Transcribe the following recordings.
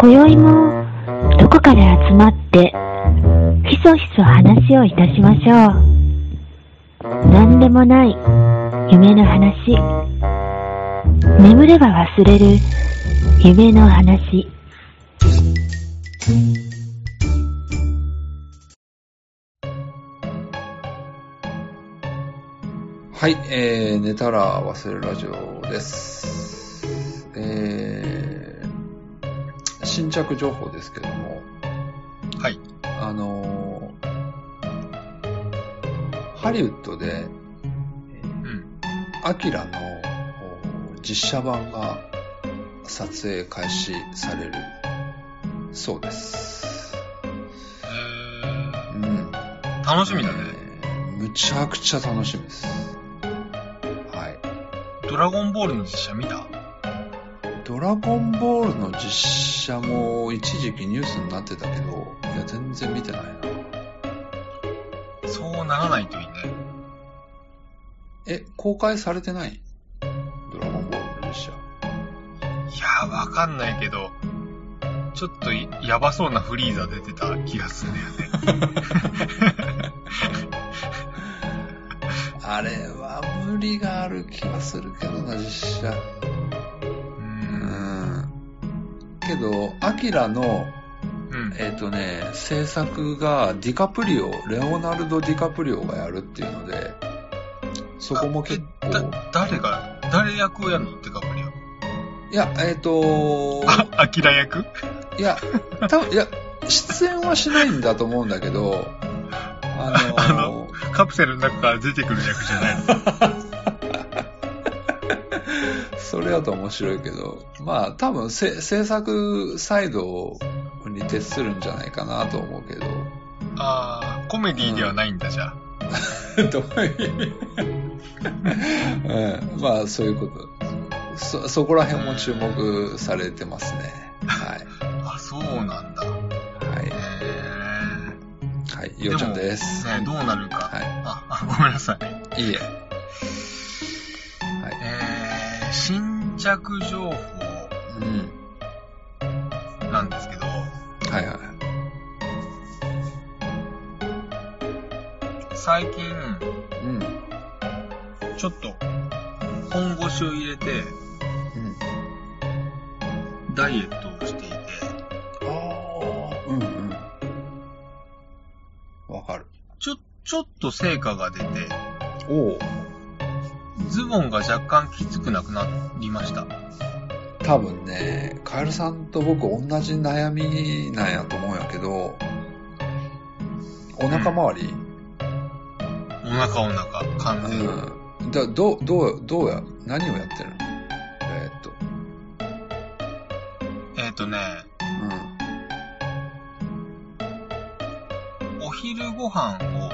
今宵もどこかで集まってひそひそ話をいたしましょう。何でもない夢の話。眠れば忘れる夢の話。はい、えー、寝たら忘れるラジオです。新着情報ですけども、はい。あのーハリウッドで、うん。アキラのお実写版が撮影開始されるそうです。えうん。ー、楽しみだね。えーむちゃくちゃ楽しみです。はい。ドラゴンボールの実写見た？ドラゴンボールの実写も一時期ニュースになってたけど、いや、全然見てないな。そうならないといいね。え、公開されてない？ドラゴンボールの実写。いや、わかんないけど、ちょっといやばそうなフリーザ出てた気がするんだよね。あれは無理がある気がするけどな、実写。けど、アキラの、うん。えっ、とね、制作がディカプリオ、レオナルド・ディカプリオがやるっていうので、そこも結構、だ、誰が、誰役をやるの？デカプリいや、えっ、とオ。あ、アキラ役？いや、多分いや、出演はしないんだと思うんだけど、あのあのカプセルの中から出てくる役じゃないの？それだと面白いけど、まあ多分せ制作サイドに徹するんじゃないかなと思うけど、あー、コメディではないんだ、じゃあ。どういう意味？うん、まあそういうこと。そ、そこら辺も注目されてますね。はい。あ、そうなんだ。はいへ。はい。ー。ようちゃんです。もね、どうなるか。はいあ、あごめんなさい。いいえ。新着情報うん。なんですけど、はいはい。最近、うん。ちょっと、本腰を入れて、うん。ダイエットをしていて、ああ。うんうん。わかる。ちょ、ちょっと成果が出て、おお。ズボンが若干きつくなくなりました。多分ね、カエルさんと僕同じ悩みなんやと思うんやけど、お腹周り、お腹お腹、完全に。うん。だどう、どう、どうや、何をやってるの？えーっと、えっ、とね、うお昼ご飯を、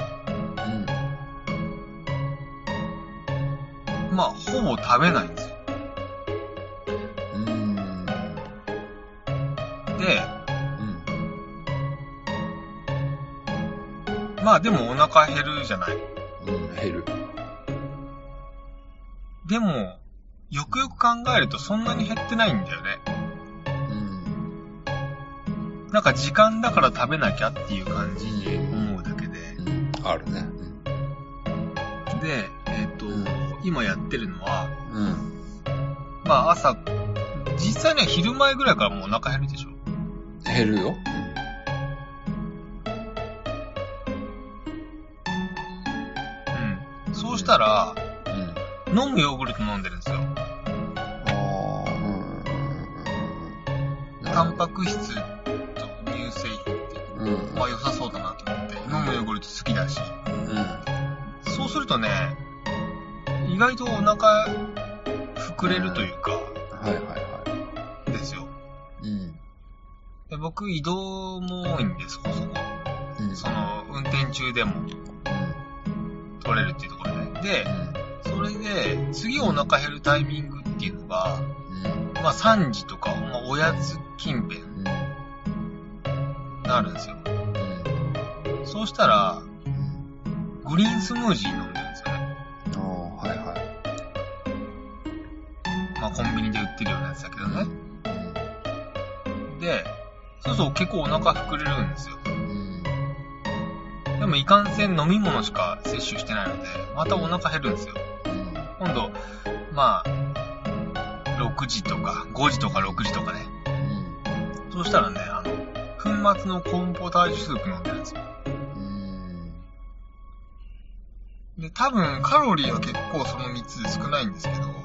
まあ、ほぼ食べないんですよ。うーん。で、うん。まあでもお腹減るじゃない。うん、減る。でも、よくよく考えるとそんなに減ってないんだよね。うん。なんか時間だから食べなきゃっていう感じに思うだけで。うん。あるね。で、今やってるのは、うん。うん。まあ朝、実際には昼前ぐらいからもうお腹減るでしょ。減るよ。うん。そうしたら、うん。うん。飲むヨーグルト飲んでるんですよ。ああ、うん。タンパク質と乳製品っていううん。のは良さそうだなと思って、飲むヨーグルト好きだし。うん。そうするとね、意外とお腹膨れるというか、はいはいはですよ。い。うん。で僕移動も多いんです、そこそこ。うん。その、運転中でも取れるっていうところで。で、それで、次お腹減るタイミングっていうのが、うん。まあ3時とか、まあおやつ近辺うん。になるんですよ。うん。そうしたら、うん。グリーンスムージー飲んでコンビニで売ってるようなやつだけどね。で、そうそう結構お腹膨れるんですよ。でもいかんせん飲み物しか摂取してないので、またお腹減るんですよ。今度、まあ、6時とか、5時とか6時とかね。そうしたらね、あの、粉末のコーンポタージュスープ飲んでるんですよ。で、多分カロリーは結構その3つで少ないんですけど、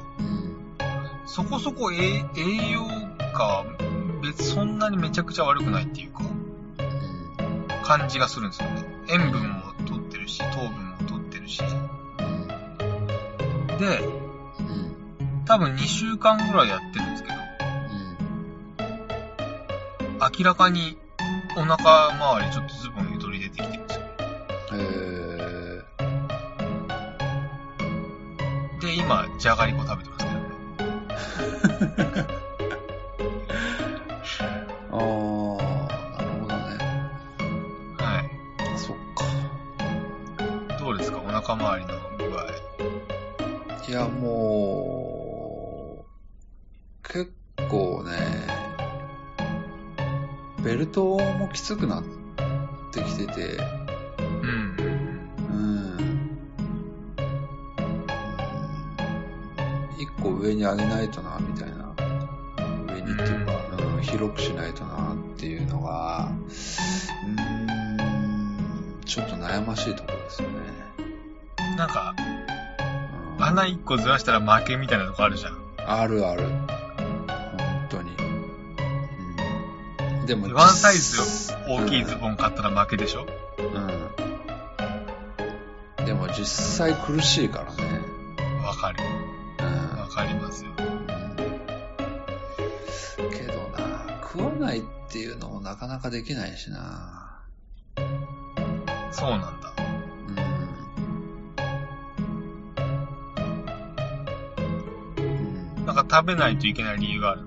そこそこ栄栄養価は別そんなにめちゃくちゃ悪くないっていうか、感じがするんですよね。塩分も取ってるし、糖分も取ってるし。で、うん。多分2週間ぐらいやってるんですけど、明らかにお腹周りちょっとズボンゆとり出てきてるんですよ。えで、今、じゃがりこ食べて。ー。あー、なるほどね。はい。そっか。どうですか？お腹周りの具合。いや、もう、結構ね、ベルトもきつくなってきてて、一個上に上げないとな、みたいな。上にっていうか、うん、広くしないとな、っていうのが、うーん、ちょっと悩ましいところですよね。なんか、うん穴1個ずらしたら負けみたいなとこあるじゃん。あるある。本当に。うん。でも、ワンサイズ大きいズボン買ったら負けでしょ？うん。でも実際苦しいからね。なかなかできないしな。そうなんだ。うん。うん。なんか食べないといけない理由がある。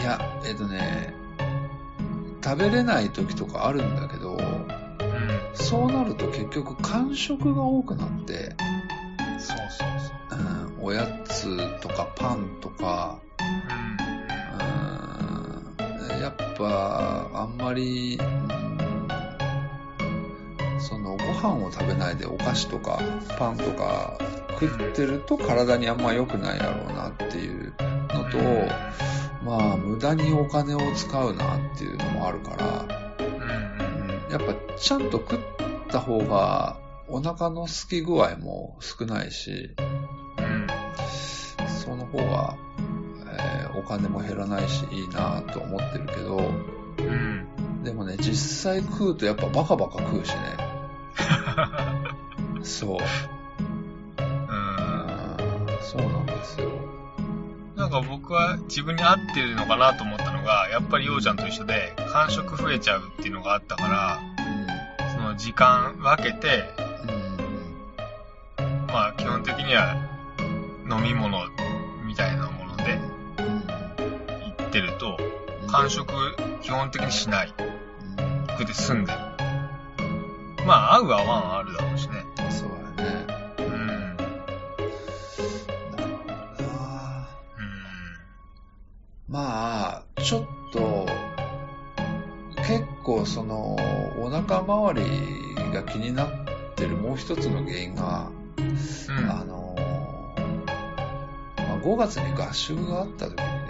いや、えっとね、食べれない時とかあるんだけど、うん。そうなると結局間食が多くなって、そうそうそう。うん、おやつとかパンとか、ぱあんまり、うんそのご飯を食べないでお菓子とかパンとか食ってると体にあんま良くないやろうなっていうのと、まあ無駄にお金を使うなっていうのもあるから、うん。やっぱちゃんと食った方がお腹の空き具合も少ないし、うん。その方が、えーお金も減らないしいいなと思ってるけど、うん。でもね、実際食うとやっぱバカバカ食うしね。そう。うん。うん、そうなんですよ。なんか僕は自分に合ってるのかなと思ったのが、やっぱりようちゃんと一緒で、間食増えちゃうっていうのがあったから、その時間分けて、うん。うん。まあ基本的には飲み物みたいなもので行ってると、間食基本的にしない。服で済んでる。まあ合う合わんあるだろうしね。うん。そうだね。うん。なるほどなうん。まあ、ちょっと、結構その、お腹周りが気になってるもう一つの原因が、うん。あの、まあ、5月に合宿があった時にね、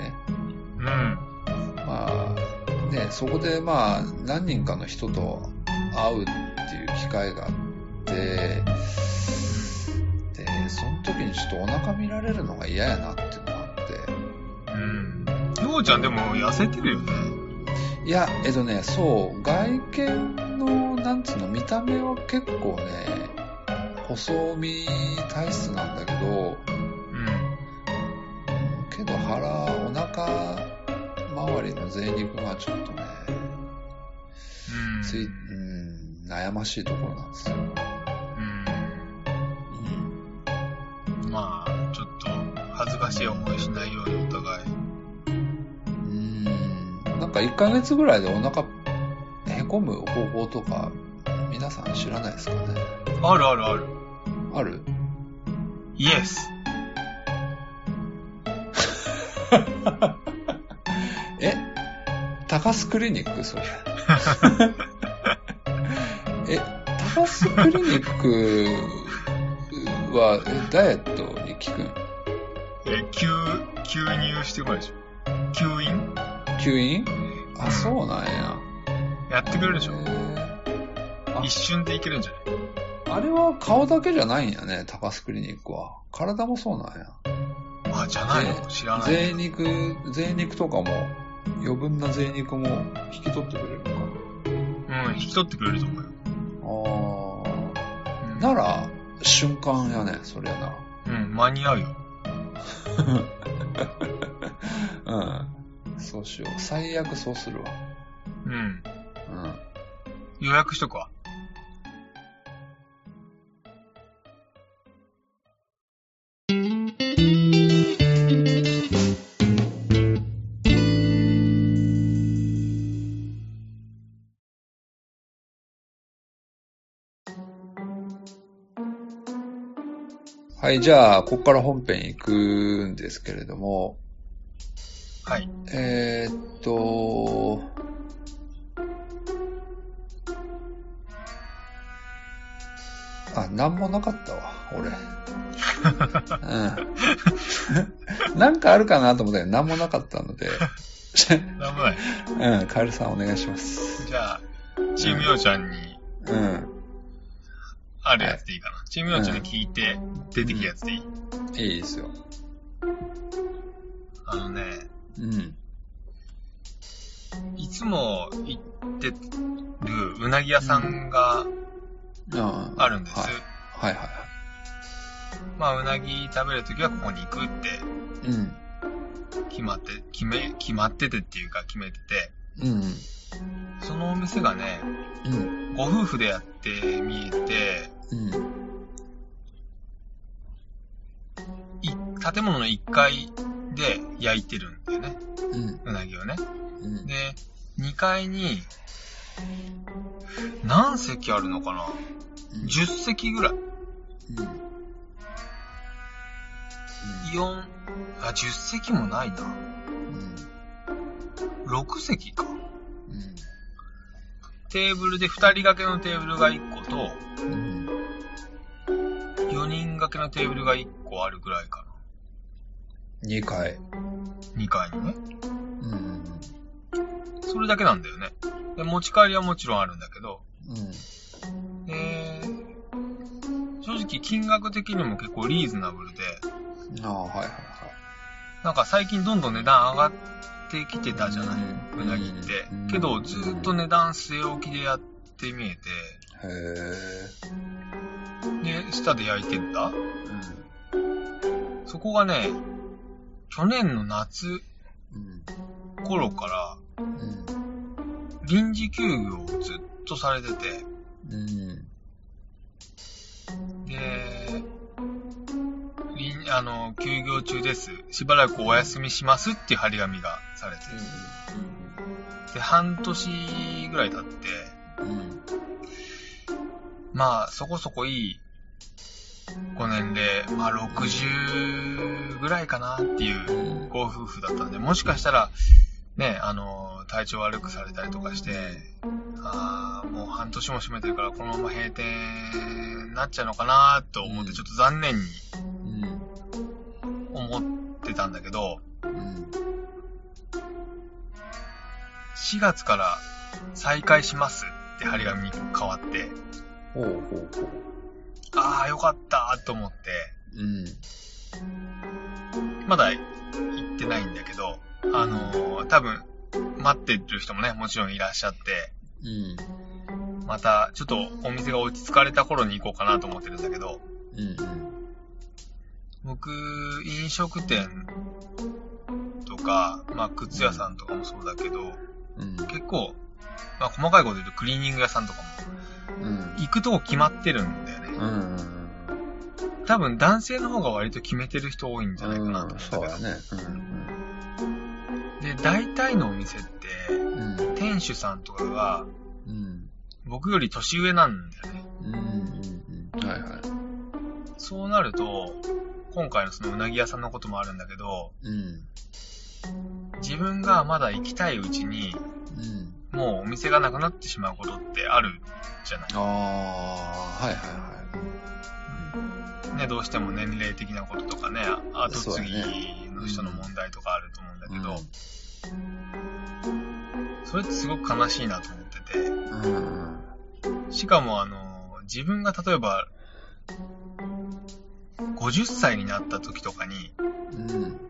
うん。まあ、ね、そこでまあ、何人かの人と会うっていう機会があって、で、その時にちょっとお腹見られるのが嫌やなっていうのがあって、うん。ようちゃんでも痩せてるよね。いや、えっとね、そう、外見の、なんつうの、見た目は結構ね、細身体質なんだけど、うん。うんけど腹、お腹周りの贅肉がちょっとね、うん。つい、うん、悩ましいところなんですよ。うん。まあ、ちょっと恥ずかしい思いしないようにお互い。うん、なんか1ヶ月ぐらいでお腹へこむ方法とか、皆さん知らないですかね？あるあるある。ある？イエス。え高須クリニックそれ。え、高須クリニックは、えダイエットに効くんえ、吸、吸入してこないでしょ。吸引？吸引？あ、そうなんや。やってくれるでしょ。あ一瞬でいけるんじゃない？あれは顔だけじゃないんやね、高須クリニックは。体もそうなんや。あ、じゃないの？知らない。贅肉、贅肉とかも、余分な贅肉も引き取ってくれるのかうん、引き取ってくれると思うよ。な。あうんー。なら、瞬間やね、そりゃな。うん、間に合うよ。うん。そうしよう。最悪そうするわ。うん。うん。予約しとくわ。はい、じゃあ、ここから本編行くんですけれども、はい。えー、っと、あ、なんもなかったわ、俺。うん。なんかあるかなと思ったけど、なんもなかったので、なんもない。うん、カエルさんお願いします。じゃあ、チームヨーちゃんにうん。あるやつでいいかな。チームヨーちゃんに聞いて出てきたやつでいい、いいですよ。あのね、うん。いつも行ってるうなぎ屋さんがああるんです。はいはいはいはまあ、うなぎ食べるときはここに行くってい。うん。決まって、決め、決まっててっていうか決めてて、うん。そのお店がね、うん。ご夫婦でやって見えて、うん。い建物の1階で焼いてるんだよね。うん。うなぎをね。うん。で、2階に、何席あるのかな ?10 席ぐらい。うん。4、あ、10席もないな。うん。6席か。うん。テーブルで2人掛けのテーブルが1個と、うん。4人掛けのテーブルが1個あるぐらいか2回。な。2階にね。うん。それだけなんだよね。で、持ち帰りはもちろんあるんだけど、うん。で、正直金額的にも結構リーズナブルで、ああ、はいはいはい。なんか最近どんどん値段上がってきてたじゃない、うなぎってうん。けど、ずっと値段据え置きでやってみえて、へえ。で、下で焼いてんだ。うそこがね、去年の夏ん。頃からうん。臨時休業をずっとされてて、うん。あの、休業中です。しばらくお休みしますっていう張り紙がされて。で、半年ぐらい経って、うん。まあ、そこそこいいご年齢、まあ、60ぐらいかなっていううん。ご夫婦だったんで、もしかしたら、ね、あの、体調悪くされたりとかして、ああ、もう半年も閉めてるから、このまま閉店になっちゃうのかなと思って、ちょっと残念にってたんだけど、うん。4月から再開しますって張り紙に変わって、ほうほうほう。ああ、よかったと思って、うん。まだ行ってないんだけど、あのー多分、待ってる人もね、もちろんいらっしゃって、うん。また、ちょっとお店が落ち着かれた頃に行こうかなと思ってるんだけど、うん。僕、飲食店とか、まあ、靴屋さんとかもそうだけど、うん。結構、まあ、細かいこと言うとクリーニング屋さんとかも、うん。行くとこ決まってるんだよね。うん。多分男性の方が割と決めてる人多いんじゃないかなと思うんだけど。ね。で、大体のお店って。店主さんとかが、うん。僕より年上なんだよね。うん。うん。はいはい。そうなると、今回のそのうなぎ屋さんのこともあるんだけど、うん。自分がまだ行きたいうちに、うん。もうお店がなくなってしまうことってあるじゃないああ、はいはいはい。ね、どうしても年齢的なこととかね、後継ぎの人の問題とかあると思うんだけど、うんそれってすごく悲しいなと思ってて、うん。しかもあの、自分が例えば、50歳になった時とかに、うん。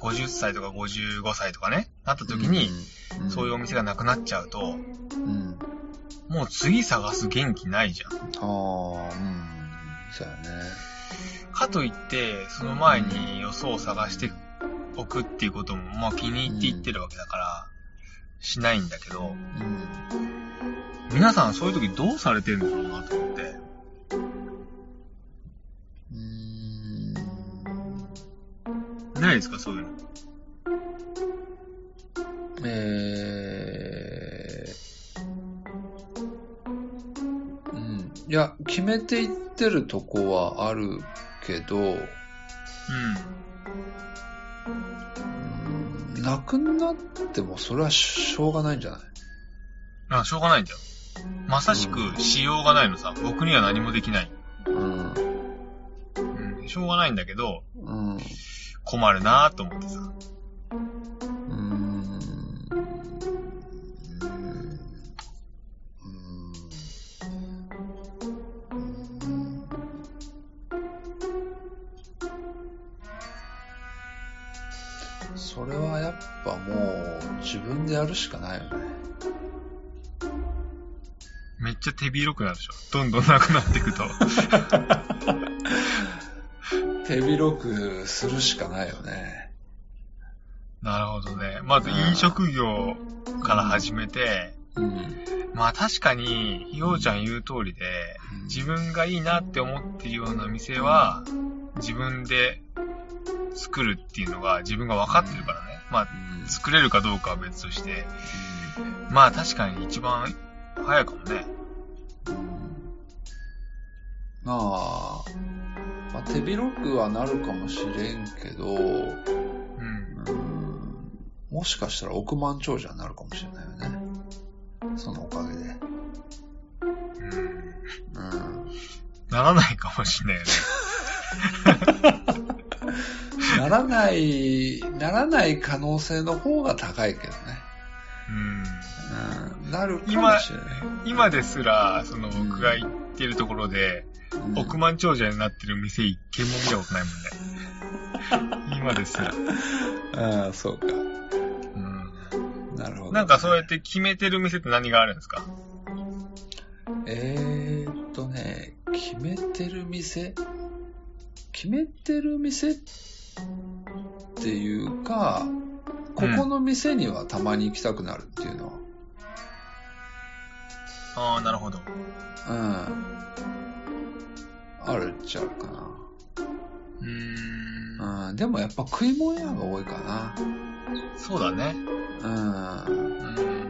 50歳とか55歳とかね、なった時に、うん、そういうお店がなくなっちゃうと、うん。もう次探す元気ないじゃん。ああ、うん。そうやね。かといって、その前に予想を探しておくっていうことも、まあ気に入っていってるわけだから、しないんだけど、うん。皆さんそういう時どうされてるんだろうなと思って。ないですか？そういうの。えー、うん。いや、決めていってるとこはあるけど、うん。うんなくなってもそれはしょうがないんじゃない？あ、しょうがないんだよ。まさしくしようがないのさ。僕には何もできない。うん。うん。しょうがないんだけど、うん。困るなぁと思ってさ。うーん。それはやっぱもう自分でやるしかないよね。めっちゃ手広くなるでしょ。どん。どん。なくなっていくと。手広くするしかないよね。なるほどね。まず飲食業から始めて、うん。まあ確かに、ようちゃん言う通りで、自分がいいなって思ってるような店は、自分で作るっていうのが自分が分かってるからね。まあ、うん作れるかどうかは別として、まあ確かに一番早いかもね。まあ、まあ、手広くはなるかもしれんけど、うん。うんもしかしたら億万長者になるかもしれないよね。そのおかげで。うん。うん。ならないかもしれないよね。ならない、ならない可能性の方が高いけどね。うん。うん。なるかもしれない。今ですら、その僕が行ってるところで、うん億万長者になってる店一軒も見たことないもんね。今ですら。ああ、そうか。うん。なるほど。なんかそうやって決めてる店って何があるんですか？えーっとね、決めてる店？決めてる店っていうか、ここの店にはたまに行きたくなるっていうのは。ああ、なるほど。うん。あるっちゃあるかうーん。な。うん。でもやっぱ食い物屋が多いかな。そうだね。うん。うーん。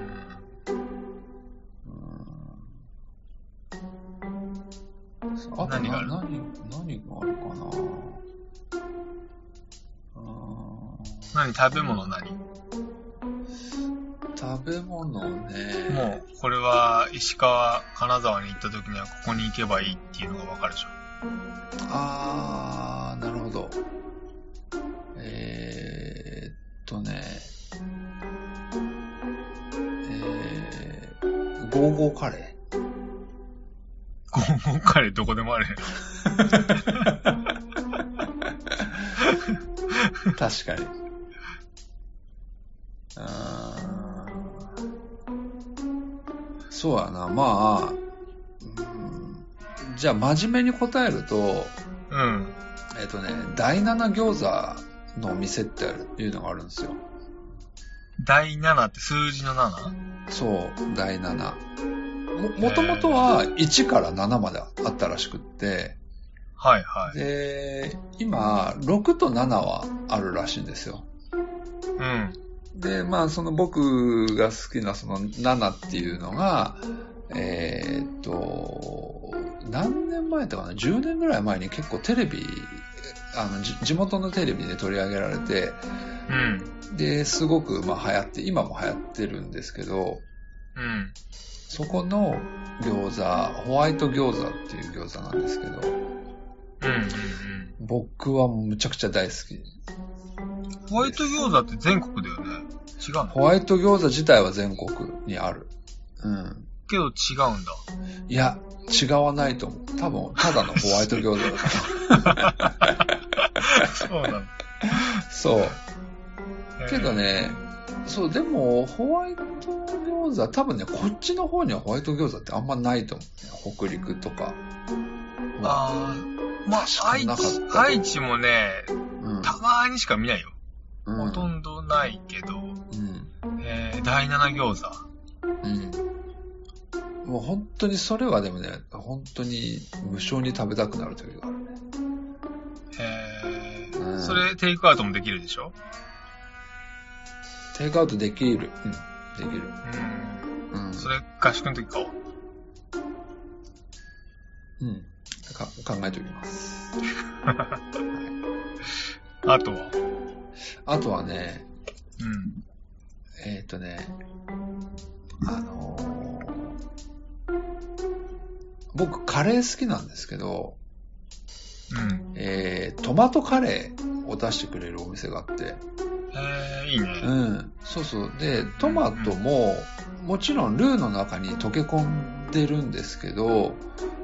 あと何がある？何、何があるかな。うん何食べ物何？食べ物ね。もう、これは石川、金沢に行った時にはここに行けばいいっていうのがわかるでしょ。あー、なるほど。えー、っとね、えー、ゴーゴーカレゴーゴーカレーどこでもある。確かに。あーそうやな、まあ、うんじゃあ真面目に答えると、うん。えっとね、第七餃子のお店っていうのがあるんですよ。第7って数字の 7? そう、第7。も、もともとは1から7まであったらしくって、はいはい。で、今、6と7はあるらしいんですよ。うん。で、まあ、その僕が好きなその7っていうのが、えーっと、何年前だかな ?10 年ぐらい前に結構テレビあの、じ地元のテレビで取り上げられて、うん。で、すごく、まあ、流行って、今も流行ってるんですけど、うん。そこの餃子、ホワイト餃子っていう餃子なんですけど、うん。うん。僕はむちゃくちゃ大好き。うん。ホワイト餃子って全国だよね。違うの？ホワイト餃子自体は全国にある。うん。けど違うんだ。いや、違わないと思う。多分、ただのホワイト餃子だとそうなんだ。そう。けどね、そう、でも、ホワイト餃子、多分ね、こっちの方にはホワイト餃子ってあんまないと思うね。北陸とか。まあ、まあ、愛知、た愛知もね、うん。たまーにしか見ないよ。うんほとんどないけど、うん。えー、第七餃子。うん。もう本当にそれはでもね、本当に無償に食べたくなる時があるね。えー、うんそれテイクアウトもできるでしょ？テイクアウトできる。うん。できる。うん。うん。それ合宿の時買おう。うん。か考えておきます。あとは？あとはね、うん。えっ、とね、あのー僕カレー好きなんですけど、うん。えー、トマトカレーを出してくれるお店があって、えー、いいね。うん、そうそう。で、トマトも、もちろんルーの中に溶け込んでるんですけど、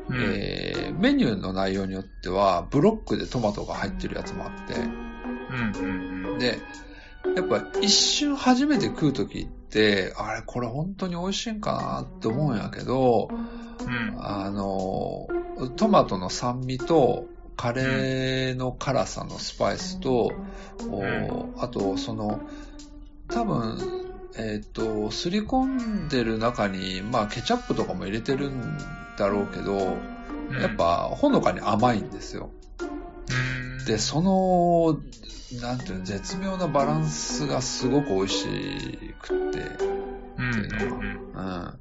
うん。えーメニューの内容によっては、ブロックでトマトが入ってるやつもあって、うん。うん。で、やっぱ一瞬初めて食うときって、あれこれ本当に美味しいんかなって思うんやけど、うん。あの、トマトの酸味と、カレーの辛さのスパイスと、おあと、その、多分、えっ、と、すり込んでる中に、まあ、ケチャップとかも入れてるんだろうけど、やっ、ぱ、ほのかに甘いんですよ。うん。で、その、なんていうの、絶妙なバランスがすごく美味しくって、うん。っていうのうん。うん。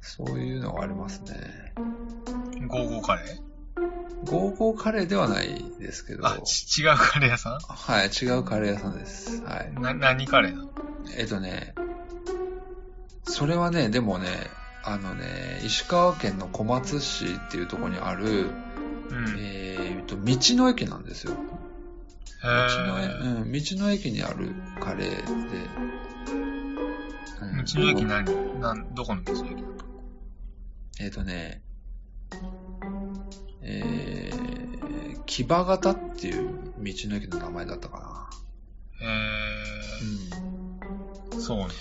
そういうのがありますね。うん。ゴーゴーカレー？ゴーゴーカレーではないですけど、あ、ち、違うカレー屋さはい、違うカレー屋さんです。はい。んな、何カレーなの？えっとね、それはね、でもね、あのね、石川県の小松市っていうところにある、うん。えーと、道の駅なんですよ。へ道の。うん、道の駅にあるカレーで、うん道の駅何？なん、どこの道の駅えっ、とね、えー、木場型っていう道の駅の名前だったかへな。ー。そうなんだ。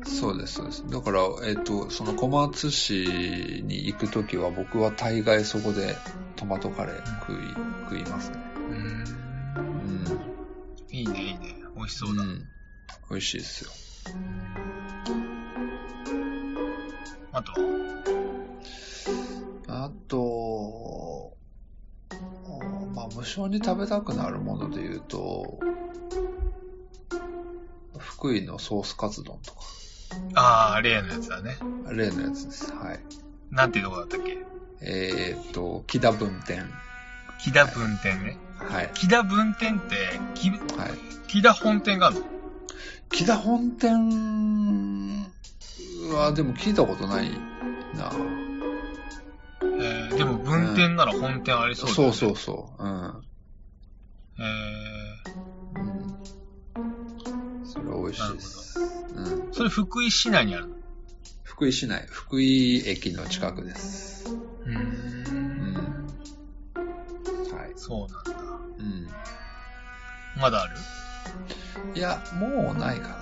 うん。そうです、そうです。だから、えっ、と、その小松市に行くときは僕は大概そこでトマトカレー食い、食いますね。うん。味しそうだ。ん。美味しいですよ。あとは？あと、まあ、無償に食べたくなるもので言うと、福井のソースカツ丼とか、あー、例のやつだね。例のやつです。はい。なんていうとこだったっけ？えーっと、木田分店。木田分店ね。はい。木田分店って、木はい。木田本店があるの？木田本店は、でも聞いたことないな。えー、でも分店なら本店ありそうだよね。そうそうそう。うん。えうん。それは美味しいです。うん。ー、それ福井市内にあるの？福井市内、福井駅の近くです。そうなんだ。うん。まだある？いや、もうないかな。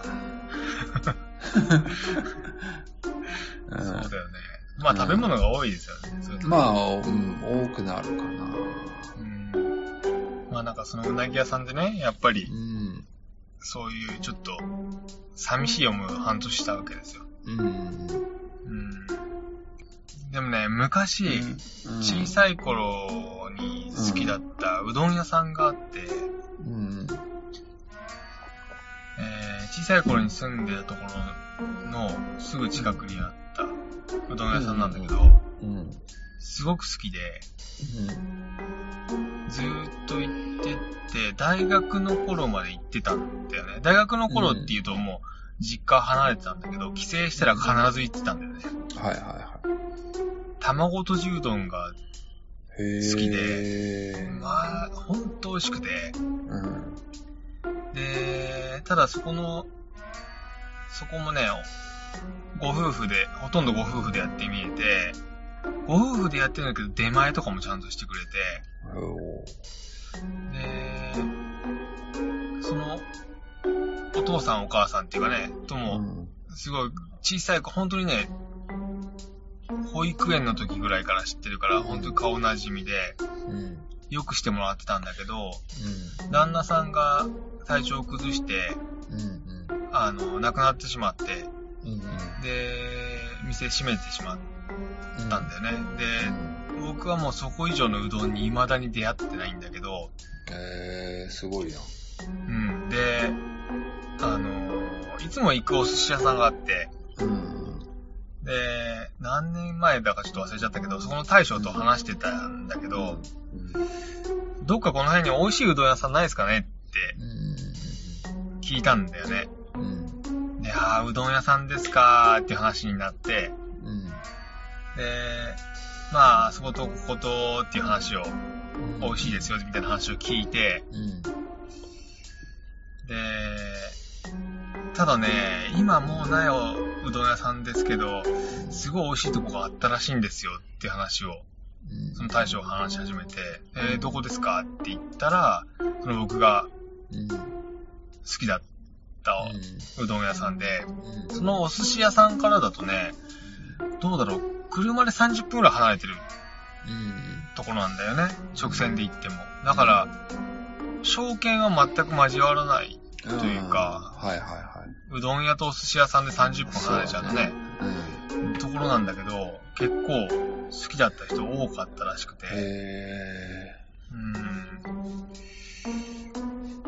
そうだよね。まあ食べ物が多いですよね。そうん、のまあ、うん、多くなるかな。うん。まあなんかそのうなぎ屋さんでね、やっぱりうん。そういうちょっと寂しい思いを半年したわけですよ。うん。うん。でもね、昔、うん小さい頃に好きだったうどん屋さんがあって、うん。えー小さい頃に住んでたところのすぐ近くにあったうどん屋さんなんだけど、うん。すごく好きで、ずーっと行ってて、大学の頃まで行ってたんだよね。大学の頃っていうともう、実家離れてたんだけど、帰省したら必ず行ってたんだよね。はいはいは卵とじうどんが。好きで。まあ、ほんと美味しくて。うん。で、ただそこの、そこもね、ご夫婦で、ほとんどご夫婦でやってみえて、ご夫婦でやってるんだけど、出前とかもちゃんとしてくれて、おで、その、お父さんお母さんっていうかね、とーも、すごい小さい子、本当にね、保育園の時ぐらいから知ってるから、本当に顔なじみで、うん。うん。よくしてもらってたんだけど、旦那さんが体調を崩して、うん。うん。あの、亡くなってしまって、うん。うん。で、店閉めてしまっうん。たんだよね。うで、ん。僕はもうそこ以上のうどんに未だに出会ってないんだけど、えー、すごいな。うん。で、あの、いつも行くお寿司屋さんがあって、うん。で、何年前だかちょっと忘れちゃったけど、そこの大将と話してたんだけど、どっかこの辺に美味しいうどん屋さんないですかね？ってうん。聞いたんだよね。うん。で、ああ、うどん屋さんですか？ーっていう話になって、うん。で、まあ、そことこことっていう話を、美味しいですよみたいな話を聞いて、うん。で、ただね、今もうないおうどん屋さんですけど、すごい美味しいとこがあったらしいんですよっていう話を、その大将が話し始めて、えーどこですかって言ったら、その僕がうん。好きだったうどん屋さんで、うん。そのお寿司屋さんからだとね、どうだろう、車で30分くらい離れてるうん。ところなんだよね。直線で行っても。だから、証券は全く交わらない。とというかはいはいはうどん屋とお寿司屋さんで30分離れちゃうとね、うん。ところなんだけど、結構好きだった人多かったらしくて、へうん。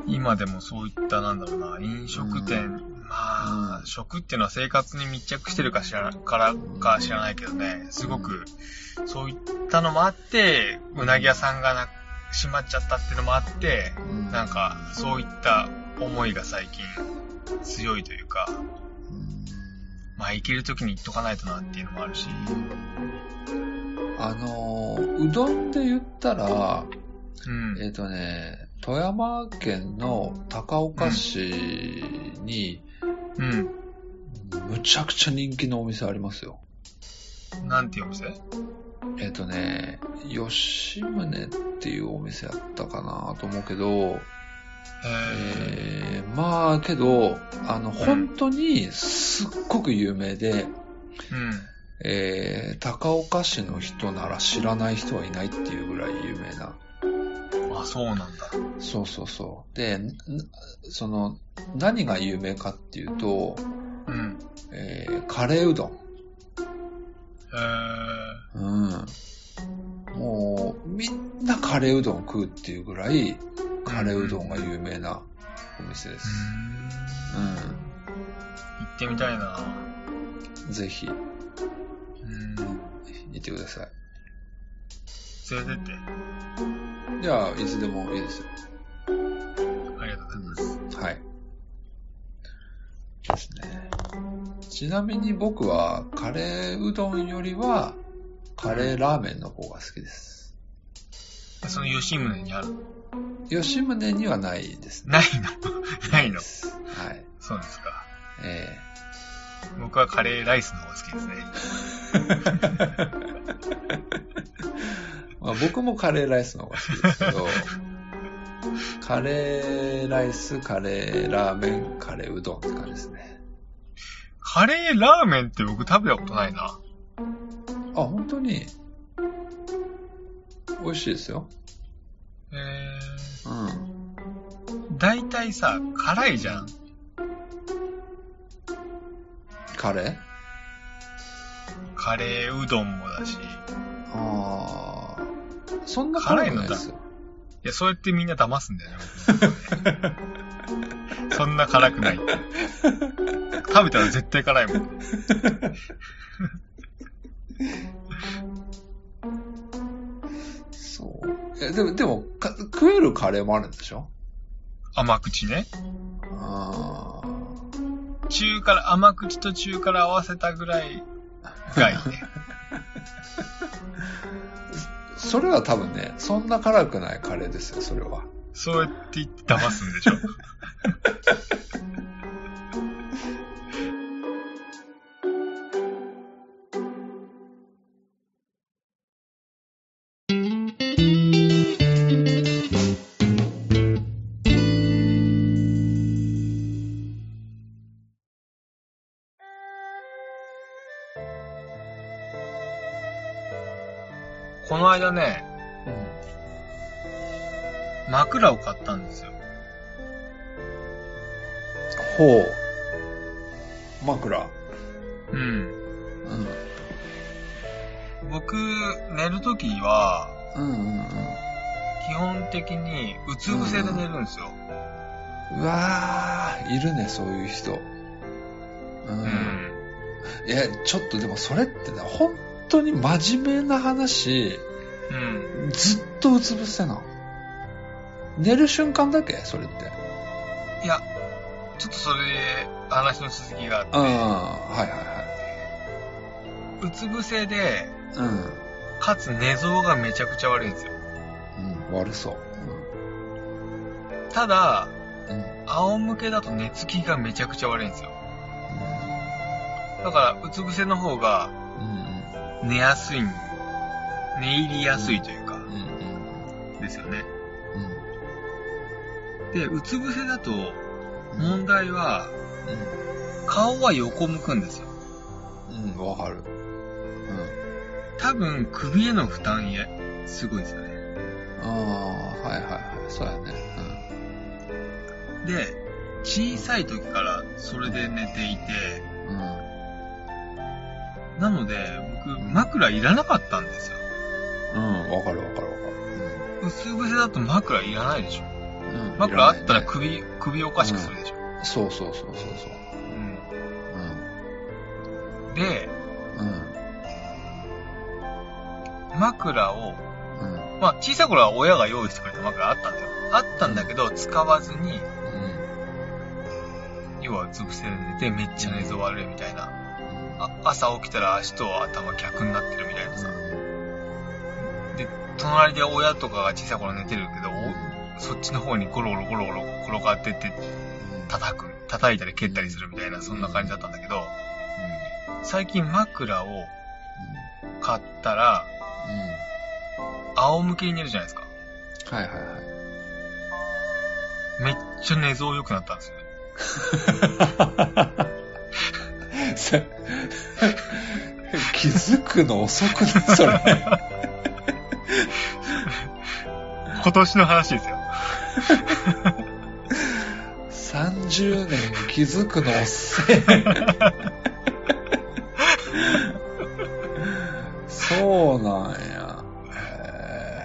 今でもそういったなんだろうな、飲食店、まあ、うん食っていうのは生活に密着してるか知らからか知らないけどね、すごく、そういったのもあって、うなぎ屋さんがな閉まっちゃったっていうのもあって、なんか、そういった思いが最近強いというか、うんまあ行ける時に行っとかないとなっていうのもあるし、あのー、うどんで言ったら、うん。えっ、とね、富山県の高岡市に、うん。むちゃくちゃ人気のお店ありますよ。なんていうお店？えっ、とね、吉宗っていうお店やったかなと思うけど、ええー、まあけど、あの、本当にすっごく有名で、ー、うん。えー、高岡市の人なら知らない人はいないっていうぐらい有名な。あ、そうなんだ。そうそうそう。で、んその、何が有名かっていうと、うん。えー、カレーうどん。えー、うん。もう、みんなカレーうどん食うっていうぐらい、カレーうどんが有名なお店です。うーん。行ってみたいなうん。ぜひ、うん。行ってください。連れてって。じゃあ、いつでもいいですよ。ありがとうございます。はい。ですね。ちなみに僕は、カレーうどんよりは、カレーラーメンの方が好きです。その吉宗にある吉宗にはないですね。ないの ないのはい。そうですか。え僕はカレーライスの方が好きですね。え まあ、僕もカレーライスの方が好きですけど、カレーライス、カレーラーメン、カレーうどんって感じですね。カレーラーメンって僕食べたことないな。あ、本当に、美味しいですよ。えうん。ー、大体さ、辛いじゃん。カレー？カレーうどんもだし。いああ、そんな辛いですよ。や、そうやってみんな騙すんだよね。僕 そんな辛くない。食べたら絶対辛いもん。えでも、でもか、食えるカレーもあるんでしょ？甘口ね。あ中辛、甘口と中辛合わせたぐらいがいいね。ー それは多分ね、そんな辛くないカレーですよ、それは。そうやって言って騙すんでしょ。の間ね、うん。枕を買ったんですよ。ほう。枕。うん。うん。僕、寝るときは、うんうん基本的にうつ伏せで寝るんですよ。うん。うわー、いるね、そういう人。う。うんん。いや、ちょっとでもそれってね、本当に真面目な話、うん。ずっとうつ伏せなの。寝る瞬間だけ？それって。いや、ちょっとそれ、話の続きがあって、うん、はいはうつ伏せで、いはい。うん。かつ寝相がめちゃくちゃ悪いんですよ。うん、悪そう。ただ、うん。うん。仰向けだと寝つきがめちゃくちゃ悪いんですよ。だから、うつ伏せの方がうん。寝やすい、寝入りやすいというか、うん。うん。ですよね。うん。で、うつ伏せだと、うん。問題は、顔は横向くんですよ。うん。うん。わかる。多分、首への負担や、すごいですよね。うん。ああ、はいはいはい。そうやね。で、小さい時からそれで寝ていて、うん。うん。なので、僕、枕いらなかったんですよ。うん。わかるわかるわかる。うつ伏せだと枕いらないでしょ。うん。うん。枕あったらい首、首おかしくするでしょ。らないねそうそうそうそうそう。うん。で、うん。うん。枕を、うん。まあ、小さい頃は親が用意してくれた枕あったんですよ。あったんだけど、使わずに、要はうつ伏せで寝てめっちゃ寝相悪いみたいな。あ朝起きたら足と頭逆になってる隣で親とかが小さい頃寝てるけど、おそっちの方にゴロゴロゴロゴロ転がってって叩く、叩いたり蹴ったりするみたいな、そんな感じだったんだけど、最近枕を買ったら、仰向けに寝るじゃないですか。はいはいはい。めっちゃ寝相良くなったんですよね。さ 気づくの遅くないそれ。今年の話ですよ。30年気づくの遅い。そうなんや。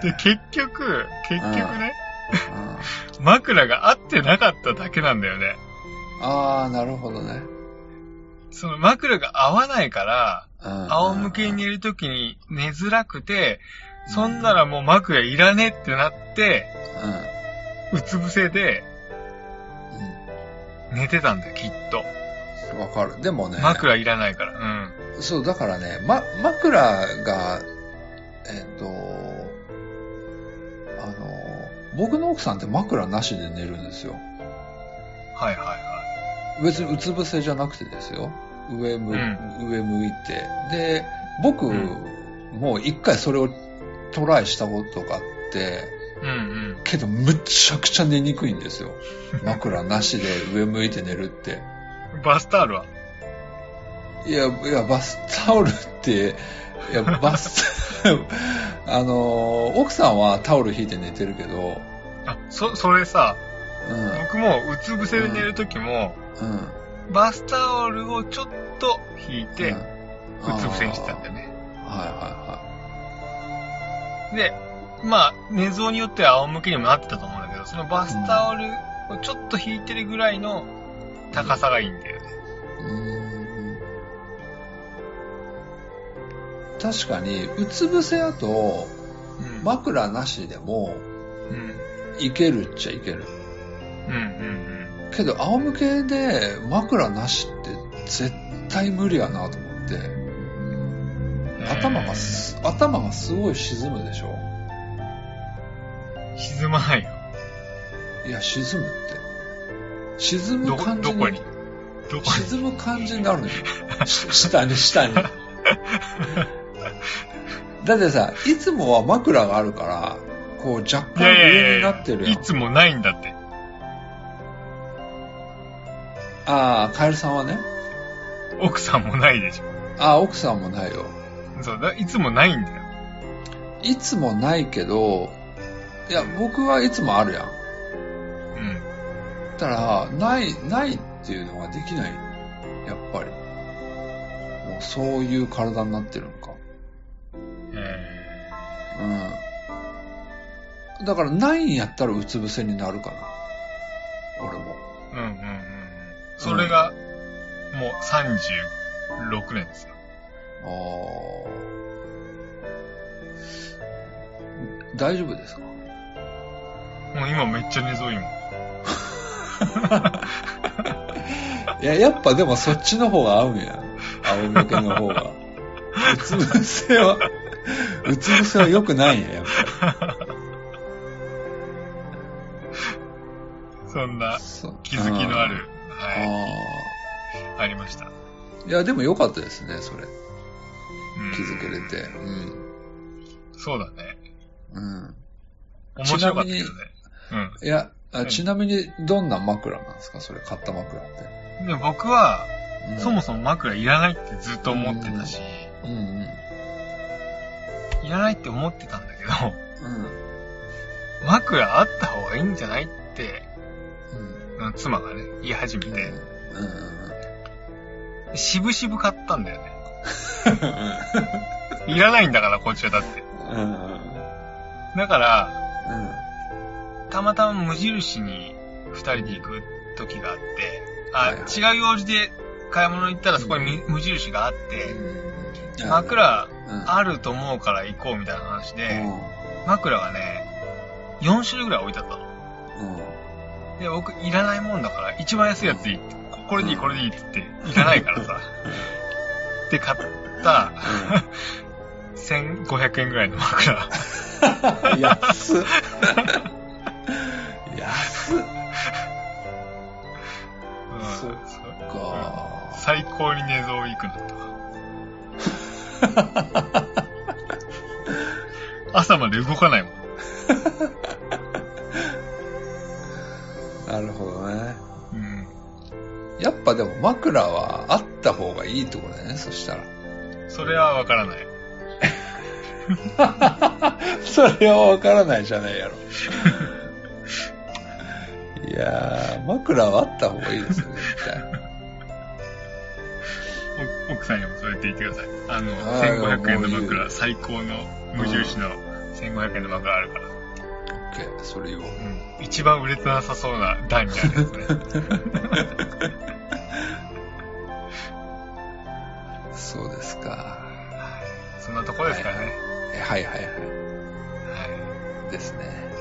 へで、結局、結局ね、うん枕が合ってなかっただけなんだよね。ああ、なるほどね。その枕が合わないから、うん仰向けに寝るときに寝づらくて、そんならもう枕いらねってなって、ううつ伏せでん。寝てたんだよ、きっと。うん。わかる。でもね、枕いらないから。うん。そう、だからね、ま、枕が、えっ、と、あの、僕の奥さんって枕なしで寝るんですよ。はいはいは別にうつ伏せじゃなくてですよ。上向、うん上向いて。で、僕うんも一回それをトライしたことがあって、い。うんうん。けどむちゃくちゃ寝にくいんですよ。枕なしで上向いて寝るって。バスタオルは？いや、いや、バスタオルって、いや、バスタオル、あの、奥さんはタオル引いて寝てるけど、あ、そ、それさ、うん、僕もうつ伏せで寝るときも、うん。バスタオルをちょっと引いて、ううんつ伏せにしてたんだよね。はで、まあ、寝相によっては仰向けにもなってたと思うんだけど、そのバスタオルをちょっと引いてるぐらいの高さがいいんだよね。うーん確かに、うつ伏せだと、うん。枕なしでもうん。いけるっちゃいける。うんうんけど、仰向けで枕なしって絶対無理やなと思って、うん。頭がす、頭がすごい沈むでしょ？えー沈まないよ。いや、沈むって。沈む感じに。どこに？沈む感じになるのよ。し 下に、下に。だってさ、いつもは枕があるから、こう若い干上になやってるやん。いつもないんだって。ああ、カエルさんはね。奥さんもないでしょ。ああ、奥さんもないよ。そうだ、いつもないんだよ。いつもないけど、いや、僕はいつもあるやん。うん。だから、ない、ないっていうのができない。やっぱり。もうそういう体になってるのか。えうん。だから、ないんやったらうつ伏せになるかな。俺も。ー、うんうんうんうん。それが、もう36年ですよ。あー大丈夫ですか？もう今めっちゃ寝相いいもん。いや、やっぱでもそっちの方が合うんや。仰向けの方が。うつ伏せは、うつ伏せは良くないんや、やっそんなぱ。そう気づきのある、あはい、ありました。ーいや、でも良かったですね、それ。うん気づけれて。うん。そうだね。うん。面白かったけどね。いや、あうんちなみにどんな枕なんですか？それ、買った枕って。うん。でも僕は、うんそもそも枕いらないってずっと思ってたし、うんうん。いらないって思ってたんだけど、うん。枕あった方がいいんじゃないって、うん。うん妻がね、言い始めうん。て、うん。しぶしぶ買ったんだよね。いらないんだから、こっちはだって。うん。うん。だから、うん。たまたま無印に二人で行く時があって、あ、はいはい違う用事で買い物行ったらそこにみ無印があって、うん。枕うん、あると思うから行こうみたいな話で、う枕がね、4種類ぐらい置いてあったの。ん。うん。で、僕いらないもんだから一番安いやつでいいここれでいいこれでいいって言って、いらないからさ。で、買った、1500円ぐらいの枕。安っ。安っ。うんそっか。最高に寝相いいくなったわ。朝まで動かないもん。なるほどね。うん。やっぱでも枕はあった方がいいってことだよね、そしたら。それはわからない。それはわからないじゃないやろ。いやー、枕はあった方がいいですよね、絶対。お奥さんにもそうやって言ってください。あの、あー1500円の枕、最高の無印の1500円の枕あるから。オッケー、それ言おう。うん。一番売れてなさそうな段にあるやつね。そうですか。そんなとこですかね。えはいはいは。はいですね。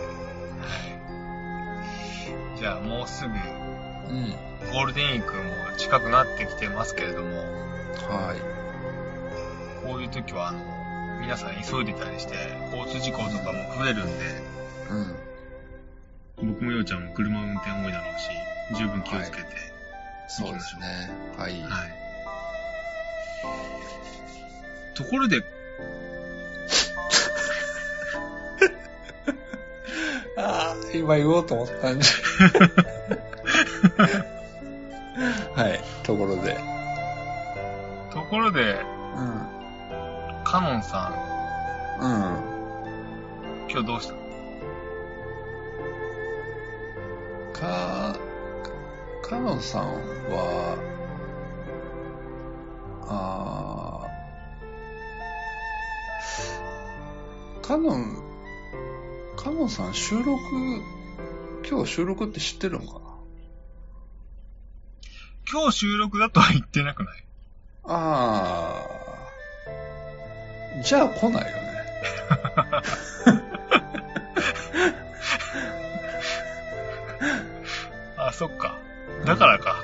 い。じゃあもうすぐうん。ゴールデンウィークも近くなってきてますけれども、はい。こういう時はあの、皆さん急いでたりして、交通事故とかも増えるんで、うん。僕もようちゃんも車運転多いだろうし、十分気をつけて、そうですね。はい。はい。ところで、ああ、今言おうと思ったんじゃ。はい。ところで。ところで、うん。カノンさん、うん。今日どうした？か、かのんさんは、あカノン、カノンさん収録、今日収録って知ってるのかな？今日収録だとは言ってなくない？ああ。じゃあ来ないよね。あ、そっか。だからか。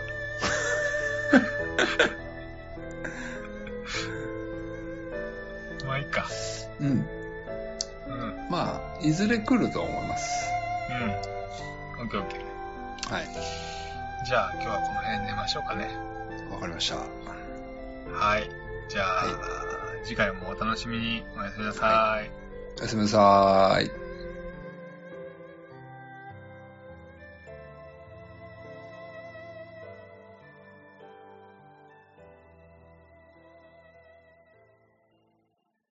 ずれ来ると思います。オッケーオッケー。はい。じゃあ今日はこの辺で寝ましょうかね。わかりました。はい。じゃあ、は次回もお楽しみに。おやすみなさいおやすみなさーい。